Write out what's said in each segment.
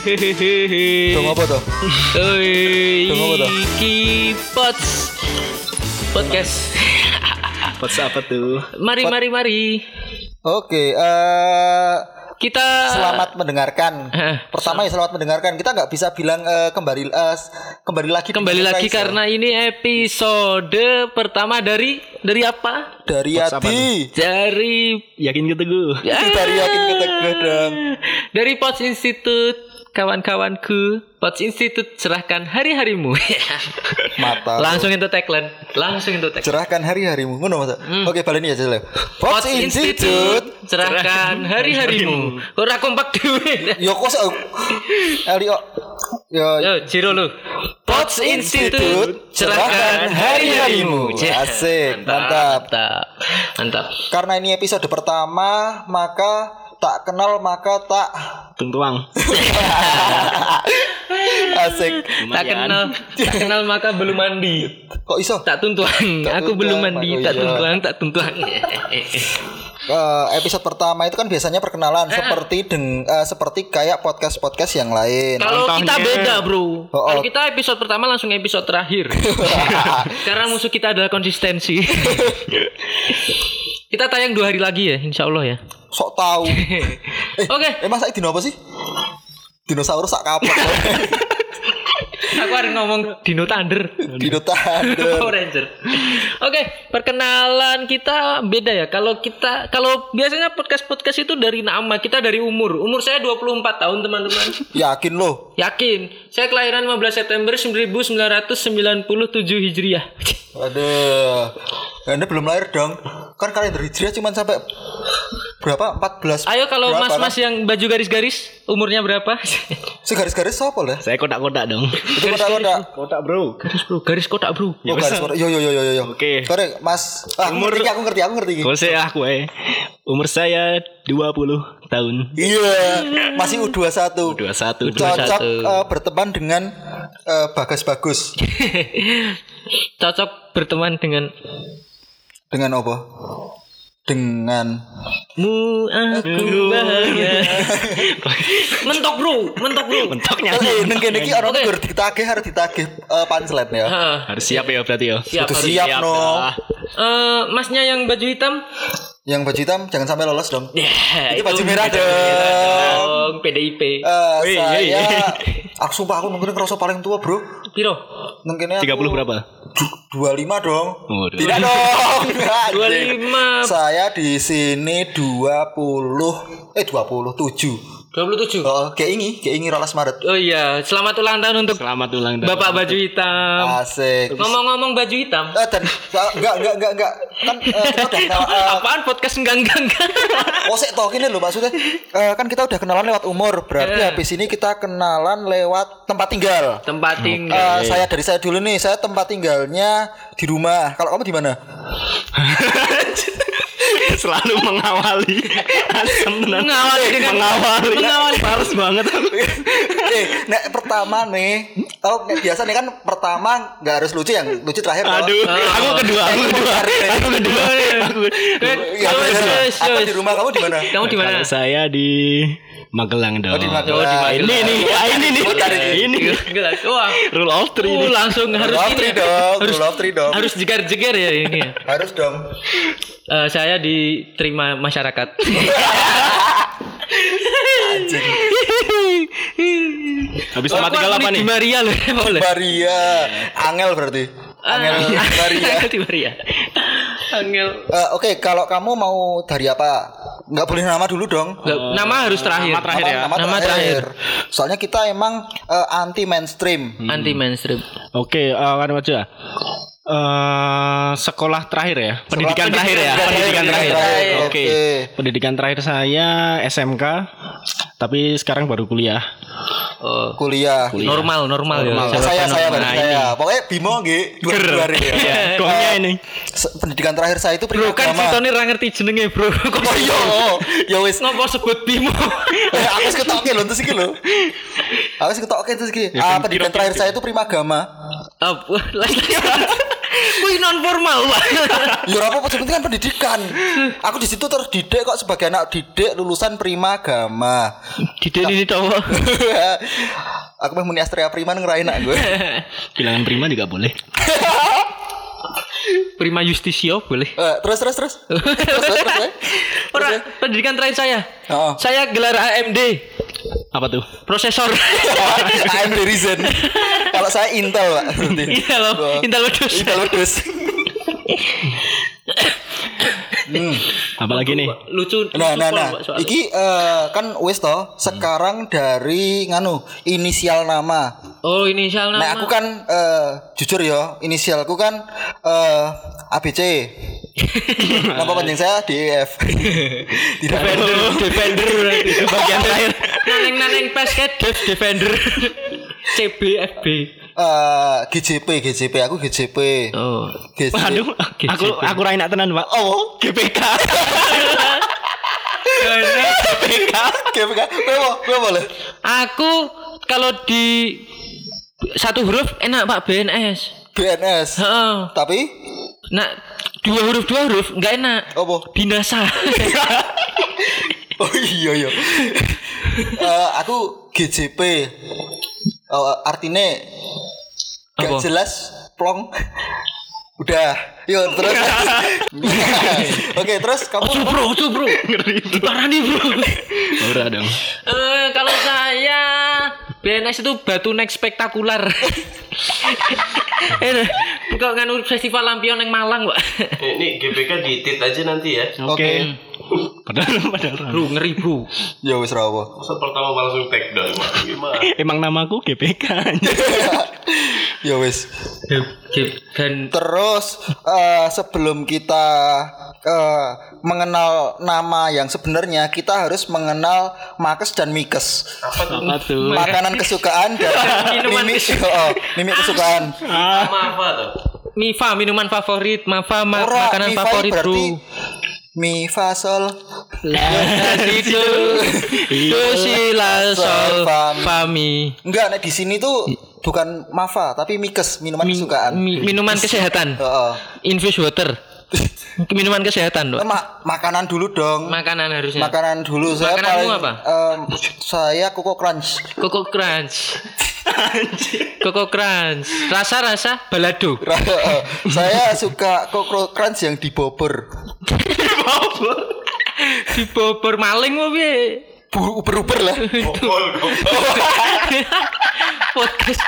Hehehehe. Dong apa tuh? Oi, Dong apa tuh? Iki Pots Podcast. Pots apa tuh? Mari mari mari. Oke, eh Kita selamat mendengarkan. Pertama ya selamat mendengarkan. Kita nggak bisa bilang eh, kembali eh, kembali lagi kembali lagi Surprise, karena ini episode pertama dari dari apa? dari Pots. Dari Yakin. Ya. Dari yakin ketegah dong. dari Pots Institute kawan-kawanku Pots Institute cerahkan hari-harimu Mata. langsung itu tagline langsung itu tagline cerahkan hari-harimu. Ngono masa? Oke, balik ini aja lah. Pots Pots Institute Institute. cerahkan hari-harimu ora kompak dhewe Yo kok Elio. Yo Yo, Ciro lu. Pots Institute cerahkan hari-harimu. Asik, mantap. Mantap. Mantap. Karena ini episode pertama, maka tak kenal maka tak Tungtuang. asik. Tak kenal, tak kenal maka belum mandi. Kok iso? Tak tuntuang. Aku belum mandi, tak iya. tuntuang, tak tuntuang. Eh, episode pertama itu kan biasanya perkenalan seperti deng eh, seperti kayak podcast podcast yang lain. Kalau kita beda, Bro. Oh, oh. Kalau kita episode pertama langsung episode terakhir. Karena musuh kita adalah konsistensi. kita tayang dua hari lagi ya, insya Allah ya. Sok tahu. Oke, Eh masa dino apa sih? Dinosaurus sak kapok. aku harus ngomong Dino Thunder. Dino Thunder. Power Ranger. Oke, perkenalan kita beda ya. Kalau kita kalau biasanya podcast-podcast itu dari nama, kita dari umur. Umur saya 24 tahun, teman-teman. Yakin lo? Yakin. Saya kelahiran 15 September 1997 Hijriah. Aduh. Anda belum lahir dong. Kan kalender hijriah cuma sampai berapa? 14. Ayo kalau berapa, mas-mas kan? yang baju garis-garis umurnya berapa? Segaris-garis apa lah? Saya kotak-kotak dong. Itu kotak-kotak. Kotak bro. garis bro, garis kotak bro. Oh, garis kotak. Yo yo yo yo yo. Oke. Korek, Mas. Ah, aku Umur- ngerti, aku ngerti, aku ngerti. Kalau saya aku eh. Umur saya 20 tahun. Iya, masih U21. 21. Cocok 21. eh, berteman dengan eh, Bagas Bagus. Cocok berteman dengan Dengan apa? Dengan mu aku bahagia. mentok bro, mentok bro. Mentoknya. Eh, neng kene iki orang Oke. kudu ditagih harus ditagih eh, punchline ya. Harus siap ya berarti ya. Siap, harus siap, siap, no. Eh, masnya yang baju hitam? Yang baju hitam jangan sampai lolos dong. Ya, Itu baju merah dong. PDIP. Eh, Wih, saya aku sumpah aku mungkin ngerasa paling tua, Bro. Piro? Kene 30 aku berapa? Du- 25 dong. Tidak dong. Anjing. 25 Saya di sini 20 eh 27. 27. Oh, kayak ini, kayak ini rolas Maret. Oh iya, selamat ulang tahun untuk Selamat ulang tahun. Bapak baju hitam. Asik. Ngomong-ngomong baju hitam. Eh, dan enggak enggak enggak enggak kan eh, kita udah kenal, eh, Apaan podcast enggak enggak enggak. oh sik toh loh maksudnya eh, kan kita udah kenalan lewat umur berarti Eh. habis ini kita kenalan lewat tempat tinggal Tempat Eh, tinggal. saya dari saya dulu nih saya tempat tinggalnya di rumah kalau kamu di mana Selalu mengawali. Asam. Mengawali dengan- mengawali. mengawali. Males banget aku. eh nek pertama nih oh nek biasa nih kan pertama nggak harus lucu yang lucu terakhir. Aduh, aku kedua, aku kedua. Aku kedua. Aku Ya, bener. yos, Aku di rumah kamu di mana Kamu di mana? Kalau saya di Magelang dong. Oh, di Magelang. Oh, di Magelang. Ini nih, ah, ini nih. Oh, dari Ini. Enggak. Wah. Rule of three Uh, langsung harus Rule of ini. three ya. dong, Harus rule of three dong. Harus jegar-jegar ya ini. ya. harus dong Eh, saya diterima masyarakat. Habis tempat tinggal apa nih? Di Maria loh. Boleh. Maria Angel berarti Angel Ah. Maria Di Maria. Angel. Eh, Oke, kalau kamu mau dari apa? Nggak boleh nama dulu dong. Nggak, nama harus terakhir. nama terakhir ya. Nama terakhir. Soalnya kita emang eh, anti mainstream. Anti mainstream. Oke, eh kan aja. Eh sekolah terakhir ya, pendidikan terakhir ya, pendidikan terakhir, terakhir. terakhir, Oke, oke. pendidikan terakhir saya SMK, tapi sekarang baru kuliah. Oh. Kuliah. Normal, normal, ya. Nah, Jawaban saya saya normal. Nah, saya. Pokoknya Bimo nggih dua dua hari ya. Ya, Koknya ini. Pendidikan terakhir saya itu Bro kan si Tony ra ngerti jenenge, Bro. Kok Oh iya, ya wis. ngopo sebut Bimo? Eh, aku wis ketoke lho terus iki lho. Aku wis ketoke terus iki. Ah, pendidikan terakhir saya itu prima agama. Apa? Kuwi non formal, Pak. Ya apa-apa penting kan pendidikan. Aku di situ terdidik kok sebagai anak didik lulusan Prima Agama. Dide ini toh. Aku meh muni Astrea Prima ngerain nak gue. Bilangan prima juga boleh. Prima Justisio boleh. Eh, terus terus terus. terus terus terus. Ora, pendidikan terakhir saya. Oh. Saya gelar AMD, Apa tuh? prosesor. AMD Ryzen. Kalau saya Intel, Pak. Iya loh, Oh. Intel Wedus. Intel Wedus. hmm. Apalagi nih? Lucu. Nah, lucu nah, nah. Soalnya. Iki eh, kan wis toh. Sekarang dari nganu inisial nama. Oh, inisial nama. Nah, aku kan eh, jujur ya, inisialku kan eh, ABC. Nama panjang saya DEF. Tidak ada. Defender, defender berarti. itu bagian terakhir. Naneng naneng basket dev defender. CB FB. Eh, GJP, GJP aku GJP. Oh. GJP. Waduh, aku aku rain tenan, Pak. Oh, GPK. GPK. GPK. Kowe boleh. Aku kalau di satu huruf enak Pak BNS. BNS. Heeh. Tapi Nah, dua huruf dua huruf nggak enak. apa? Binasa. Oh iya iya. Eh, aku GJP. Oh, artinya gak Apa? jelas plong. Udah, yuk terus. Oke, terus kamu Ojo bro, ojo bro. Diparani bro. Ora dong. Eh, kalau saya BNS itu batu naik spektakular. eh, kok nganu festival lampion yang Malang, Pak. Ini GBK ditit aja nanti ya. Oke. Padahal padahal. Bro, ngeri bro. Ya wis ra apa. Masa pertama langsung take down Pak? Gimana? Emang namaku GPK. ya wis. Dan Terus eh, sebelum kita eh, mengenal nama yang sebenarnya, kita harus mengenal Makes dan Mikes. Apa tuh? Apa tuh? Makanan kesukaan dan Minuman mimi, oh, mimi kesukaan. Ah, apa tuh? Mifa minuman favorit, Mafa ma- Ora, makanan mi fa favorit bro. Mi fa sol Itu do si la sol Fa, mi. fa mi. enggak nek di sini tuh bukan mafa tapi mikes minuman kesukaan Mi- minuman kesehatan. Heeh. Infused water. Minuman kesehatan, Eh, Pak. ma- makanan dulu dong Makanan harusnya. makanan dulu saya Makananmu paling apa? em, saya koko crunch Koko Crunch. Koko Crunch. Rasa-rasa balado. Eh, saya suka koko crunch yang dibobor Di bobor maling mau piye? Bu- uber-uber lah Gopol, gopol. Podcast.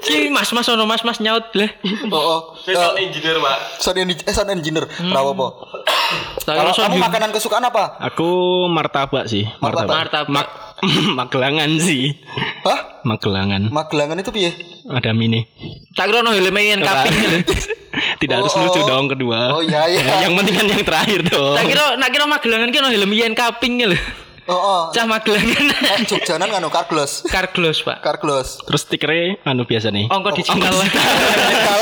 Ki mas-mas ono mas-mas nyaut lah. oh, oh. Besok engineer Pak. sound, engi- eh, sound engineer Hmm. Ra apa kalau kamu makanan kesukaan apa aku martabak sih. Martabak. Martabak. Mak Magelangan sih. hah Magelangan. Magelangan itu piye Ada mini. Tak kira ono helm yang kaping. Tidak harus Oh, lucu oh. dong kedua. Oh, iya, iya. Yang penting kan yang terakhir dong. Tak kira nak kira Magelangan ki ono helm yen kaping lho. Oh, oh. Cah Magelangan. Eh, Jogjanan nganu karglos Karglos, Pak. karglos Terus stikernya anu biasa nih. Ongko digital. Digital.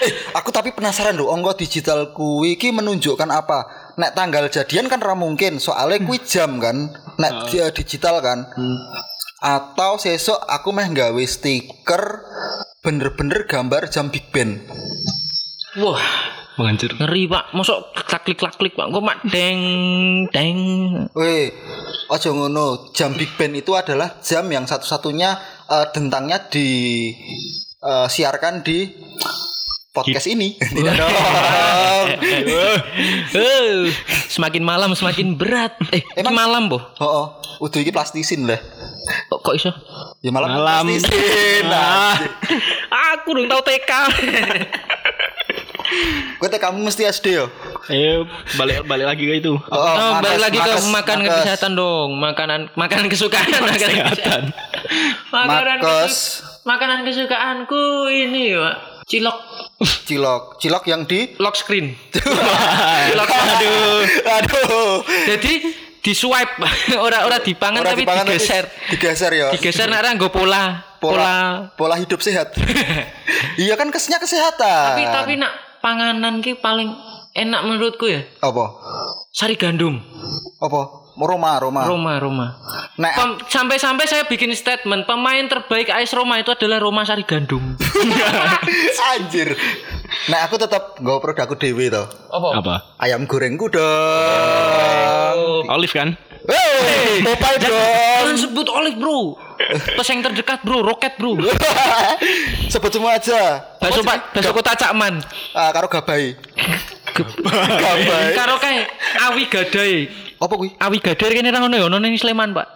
eh, aku tapi penasaran loh, ongko digital kuwi iki menunjukkan apa? Nek tanggal jadian kan ra mungkin, soalnya kuwi jam kan. Nek di- digital kan. Atau sesok aku meh gawe stiker bener-bener gambar jam Big Ben. Wah, Menghancur. ngeri, Pak. Mosok klik klik klik, Pak. Kok mak deng deng. Weh, ojo ngono. Jam Big Ben itu adalah jam yang satu-satunya eh, dentangnya di eh, siarkan di podcast ini. Tidak dong. Eh, semakin malam semakin berat. Eh, Emang- malam, Boh. Oh, oh. udah iki plastisin lah. Kok, kok iso? Ya malam, Malam. plastisin. Ah. anjing. Aku dong tahu TK. Gue teh kamu mesti SD ya. Ayo balik balik lagi ke itu. Oh, Oh, balik makes, lagi ke makes, makanan makes. kesehatan dong. Makanan makanan kesukaan makanan Kesehatan. Makanan makanan kesukaanku ini, Pak. Cilok Cilok, cilok yang di lock screen. Cilok aduh. Aduh. Jadi di swipe ora ora dipangan Ora tapi dipangan tapi digeser. Digeser ya. Digeser nak nggo pola. pola Pola. pola hidup sehat. iya kan kesnya kesehatan. Tapi tapi nak panganan ki paling enak menurutku ya. apa? Sari gandum. Apa? Roma, Roma. Roma, Roma. Nek Pem- sampai-sampai saya bikin statement pemain terbaik AS Roma itu adalah Roma Sari Gandum. anjir. Nek aku tetap nggawa produkku dhewe to. Apa? Apa? Ayam gorengku dong. Olive kan? Hei, Popeye dong. Jangan sebut Olive bro. Pesaing terdekat bro, roket bro. Sebut semua aja. Bakso pak, bakso kota Cakman. Ah, karo gabai. gabai. Karo kae awi gadai. Apa kuwi? Awi gadai kene ra ngono ya, ono ning Sleman, Pak.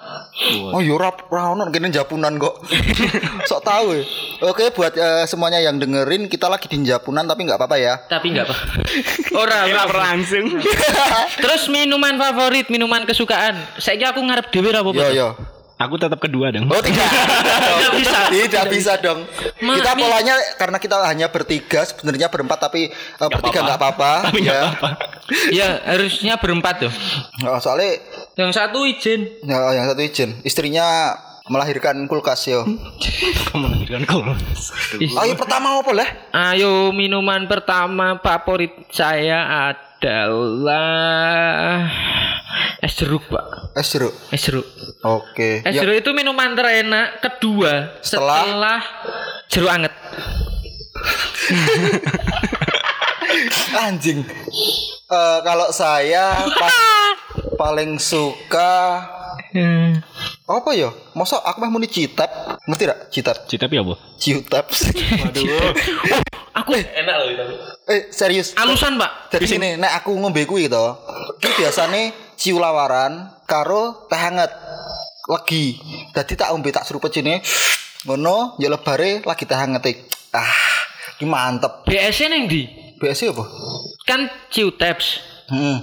Oh yo ora ora ono kene Japunan kok. Sok tahu ya. Oke buat eh, semuanya yang dengerin kita lagi di Japunan tapi nggak apa-apa ya. Tapi enggak, Pak. Ora, ora. langsung. Terus minuman favorit, minuman kesukaan. Saiki aku ngarep dhewe ra Yo apa-apa. yo. Aku tetap kedua dong. Oh tidak. Tidak bisa. Tidak bisa dong. Ma- kita polanya karena kita hanya bertiga sebenarnya berempat tapi eh, bertiga nggak apa-apa. Tapi nggak ya. apa-apa. Ya, harusnya berempat tuh. Oh, soalnya Yang satu izin. ya, yang satu izin istrinya melahirkan kulkas yo. Kamu melahirkan kau. Ayo pertama apa lah? Ayo minuman pertama favorit saya adalah es jeruk, Pak. Es jeruk. Es jeruk. Oke. Es Ya, jeruk itu minuman terenak kedua Setelah? setelah, jeruk anget. anjing. Eh, kalau saya pa- paling suka apa ya? Masa aku mah muni citap, ngerti gak? Citap. Cita tapi apa? Ciutap. Waduh. Aku Enak loh tapi. eh serius. alusan, Pak. Jadi sini, nek aku ngombe kuwi to, iki biasane ciu lawaran karo teh hangat. Legi. Dadi tak ombe tak serupet sini. Ngono, ya lebare lagi teh hangat Ah, iki mantep. BS neng di BS apa? kan ciu taps. Hmm.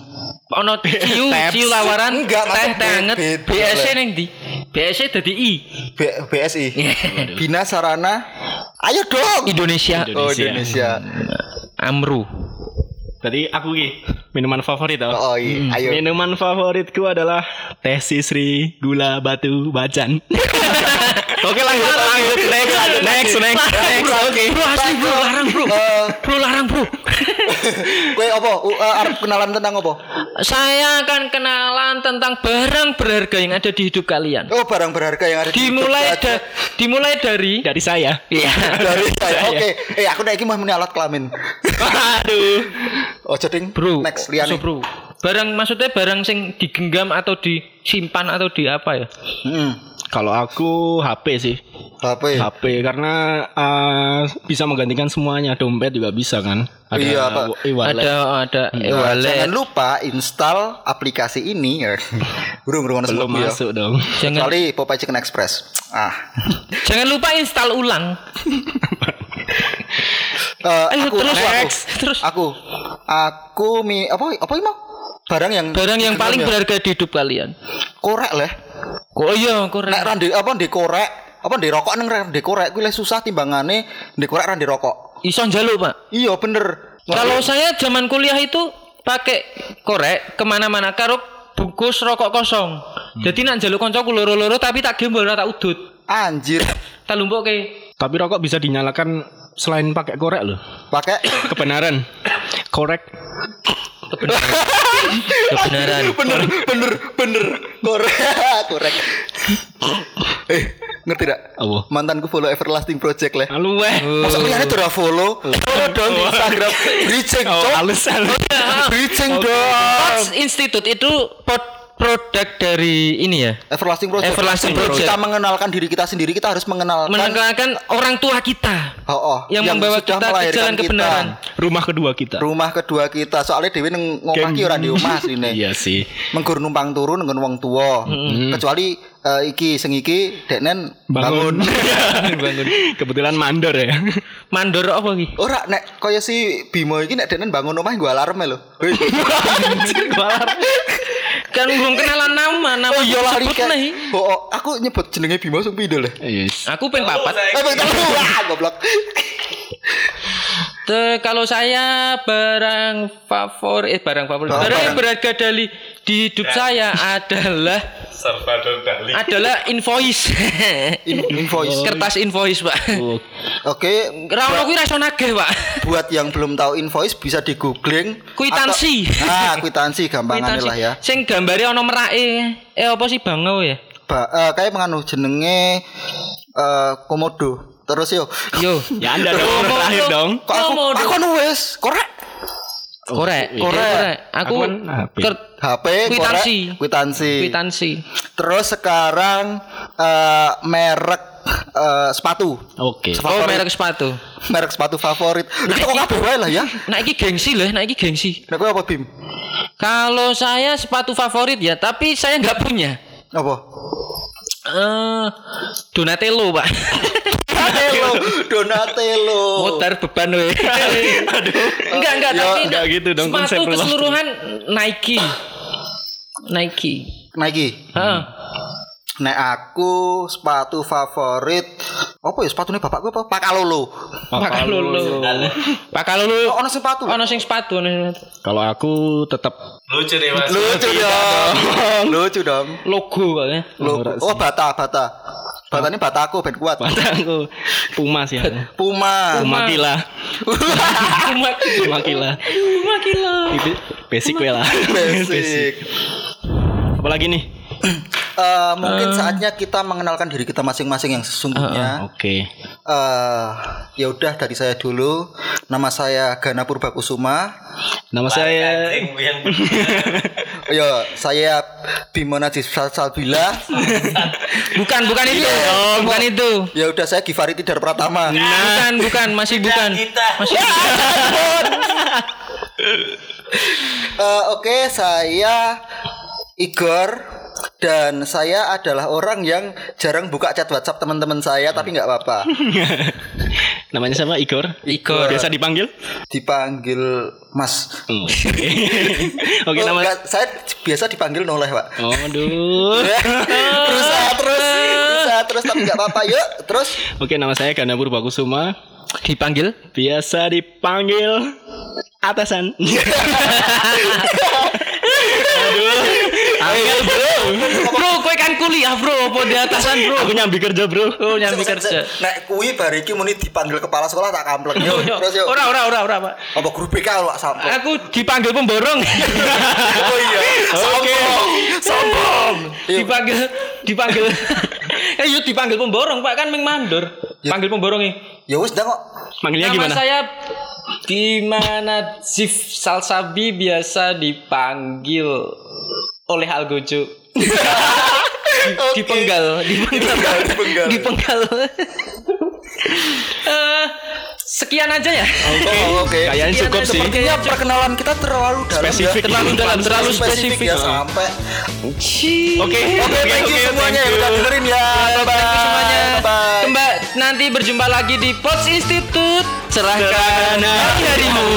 Ono ciu, ciu lawaran, Enggak, teh teh anget. beda, BS Le. neng di BS dadi I. B BSI. Bina Sarana. Ayo dong. Indonesia. Oh, Indonesia. Amru. Tadi aku ki minuman favorit tau. Oh, iya. Ayo. Minuman favoritku adalah teh sisri gula batu bacan. Oke lanjut lanjut next next next next oke. Bro asli bro larang bro. Eh, Bro larang bro. Kowe apa? U- eh, arep kenalan tentang apa? Saya akan kenalan tentang barang berharga yang ada di hidup kalian. Oh, barang berharga yang ada di Dimulai hidup da- dimulai dari Dari saya. Iya. dari saya. Oke. Eh, aku nek iki mau muni alat kelamin. Aduh. Oh, jadi Bro. next liyane. so, bro. Barang maksudnya barang sing digenggam atau disimpan atau di apa ya? Hmm. Kalau aku HP sih. HP. HP karena eh, bisa menggantikan semuanya. Dompet juga bisa kan. Iya, Pak. e-wallet. Ada ada Nah, e-wallet. jangan lupa install aplikasi ini. Burung burung Belum masuk dong. Jangan Kecuali Popeye Chicken Express. Ah. jangan lupa install ulang. Eh, Ayo, aku, terus, aku, next. Terus. aku, aku mi apa apa ini mau? Barang yang Barang yang paling ya? berharga di hidup kalian. korek lah. Oh iya, Nek korek. randi apa di korek apa di rokok neng di korek luwih susah timbangane di korek randi rokok. Iso njaluk, Pak. Iya bener. Kalau saya zaman kuliah itu pakai korek ke mana-mana karo bungkus rokok kosong. Jadi nak jaluk koncoku loro-loro tapi tak gembol ora tak udut. anjir Tak lumpukke. Tapi rokok bisa dinyalakan selain pakai korek loh. pakai Kebenaran. Korek. Kebenaran. bener bener bener korek korek. eh ngerti gak? Apa? Mantanku follow Everlasting Project lah. Halo weh. Masa kalian itu udah follow? Follow dong di Instagram. Bridging, Oh, cok. halus halus. Bridging dong. Pots Institute itu pod- produk dari ini ya. Everlasting Project. Everlasting Project. Kita mengenalkan diri kita sendiri, kita harus mengenalkan Mengenalkan orang tua kita Oh, oh, yang, membawa sudah kita ke melahirkan jalan kita. kebenaran. Rumah kedua kita. Rumah kedua kita. Soalnya Dewi neng ngomah ki ora di omah asline. Iya sih. Menggur numpang turun dengan wong tua. Kecuali eh, iki sing iki deknen Bangun. bangun. Bangun. Kebetulan mandor ya. Mandor apa ki? Ora nek kaya si Bimo iki nek deknen bangun omah gua alarm lho. Hei. Kan belum kenalan nama, nama Oh iya lari nih. Oh, oh, aku nyebut jenenge Bimo sing pindho lho. Yes. Aku peng papat. Eh, tunggu. Wah, goblok. Te- kalau saya barang favorit, eh, barang favorit, barang barang. berharga dari di hidup saya adalah Salvador Dali. adalah invoice. In- invoice. Kertas invoice, Pak. Oh, Oke, Ra ono kuwi ra iso nagih, Pak. buat yang belum tahu invoice bisa di googling Kwitansi. Atau- ah kwitansi gampangannya Kwitansi. lah ya Sing gambare ono merake. Eh apa sih bangau ya? ba, eh, kayak menganu jenenge eh komodo. Terus yo. Yo, Ya Anda dong Komodo. terakhir dong. Kok aku Komodo. aku wis korek korek, iya. korek, korek. Aku Aku kan HP. ker- HP Kwitansi. korek kwitansi. kwitansi. Terus sekarang eh merek eh, sepatu. Oke. Oh, Favorit. merek sepatu. Merek sepatu favorit. Lah kok kabeh wae lah ya. Nah, iki gengsi loh, nah iki gengsi. Nek kowe apa Bim? Kalau saya sepatu favorit ya, tapi saya nggak punya. Apa? Eh, Donatello, Pak. Donatello, Donatello. Mutar beban we. Aduh. Enggak, enggak, Ya, tapi enggak gitu dong konsep sepatu lu. keseluruhan Nike. Nike. Nike. Heeh. Nek aku sepatu favorit apa ya sepatunya bapakku apa? Pakalolo. Pakalolo. Pakalolo. Oh, ono sepatu. Ono sing sepatu, ono sing sepatu. Kalau aku tetap Lucu nih mas. Lucu dong. Lucu dong. Logo kayaknya. Logo. Oh, bata, bata. Bata ini bataku ben kuat. aku Puma sih aku. Puma. Puma kila. Puma Puma kila. Puma. Itu basic we lah. Basic. Apalagi nih? Eh, mungkin saatnya kita mengenalkan diri kita masing-masing yang sesungguhnya. Oke. Eh, ya udah dari saya dulu. Nama saya Gana Purbakusuma. Nama saya Anjing, yang Ya, saya Bimo Najis Sal- Salbila. Bukan, bukan itu. Bukan itu. ya udah saya Givari Tidar Pratama. Bukan, bukan, masih bukan. kita. Masih Eh, Oke, saya Igor dan saya adalah orang yang jarang buka chat WhatsApp teman-teman saya tapi nggak apa-apa. namanya siapa? Igor. Igor. Biasa dipanggil? Dipanggil Mas. Hmm, Oke. Oke, Oh, nama saya biasa dipanggil Noleh, Pak. Oh, aduh. berusaha terus, berusaha terus tapi nggak apa-apa. Yuk, terus Oke, nama saya Gana Purbakusuma. dipanggil Biasa dipanggil atasan. Aduh. bro. Bro, kowe kan kuliah, Bro. Apa di atasan, Bro? Aku nyambi kerja, Bro. Oh, nyambi kerja. Nek kuwi bariki muni dipanggil kepala sekolah tak kamplek. Yuk, terus yuk. Ora, ora, ora, ora, Pak. Apa guru BK lu Pak sampo? Aku dipanggil pemborong. Oh iya. Sombong. Sombong. Yuk. dipanggil dipanggil eh yuk dipanggil pemborong pak kan ming mandor panggil pemborong nih Ya wis dah kok. Manggilnya nama gimana? saya gimana Zif Salsabi biasa dipanggil oleh Algojo Di- dipenggal dipenggal dipenggal. dipenggal Eh, sekian aja ya Oh, oke. Kayaknya Sekian cukup sih. Sepertinya perkenalan kita terlalu dalam Spesifik. ya. terlalu dalam terlalu spesifik ya sampai. Oke, Oke, thank you semuanya yang udah dengerin ya. Bye Thank you semuanya. Bye. Kembali nanti berjumpa lagi di Pots Institute. Cerahkan hari-harimu.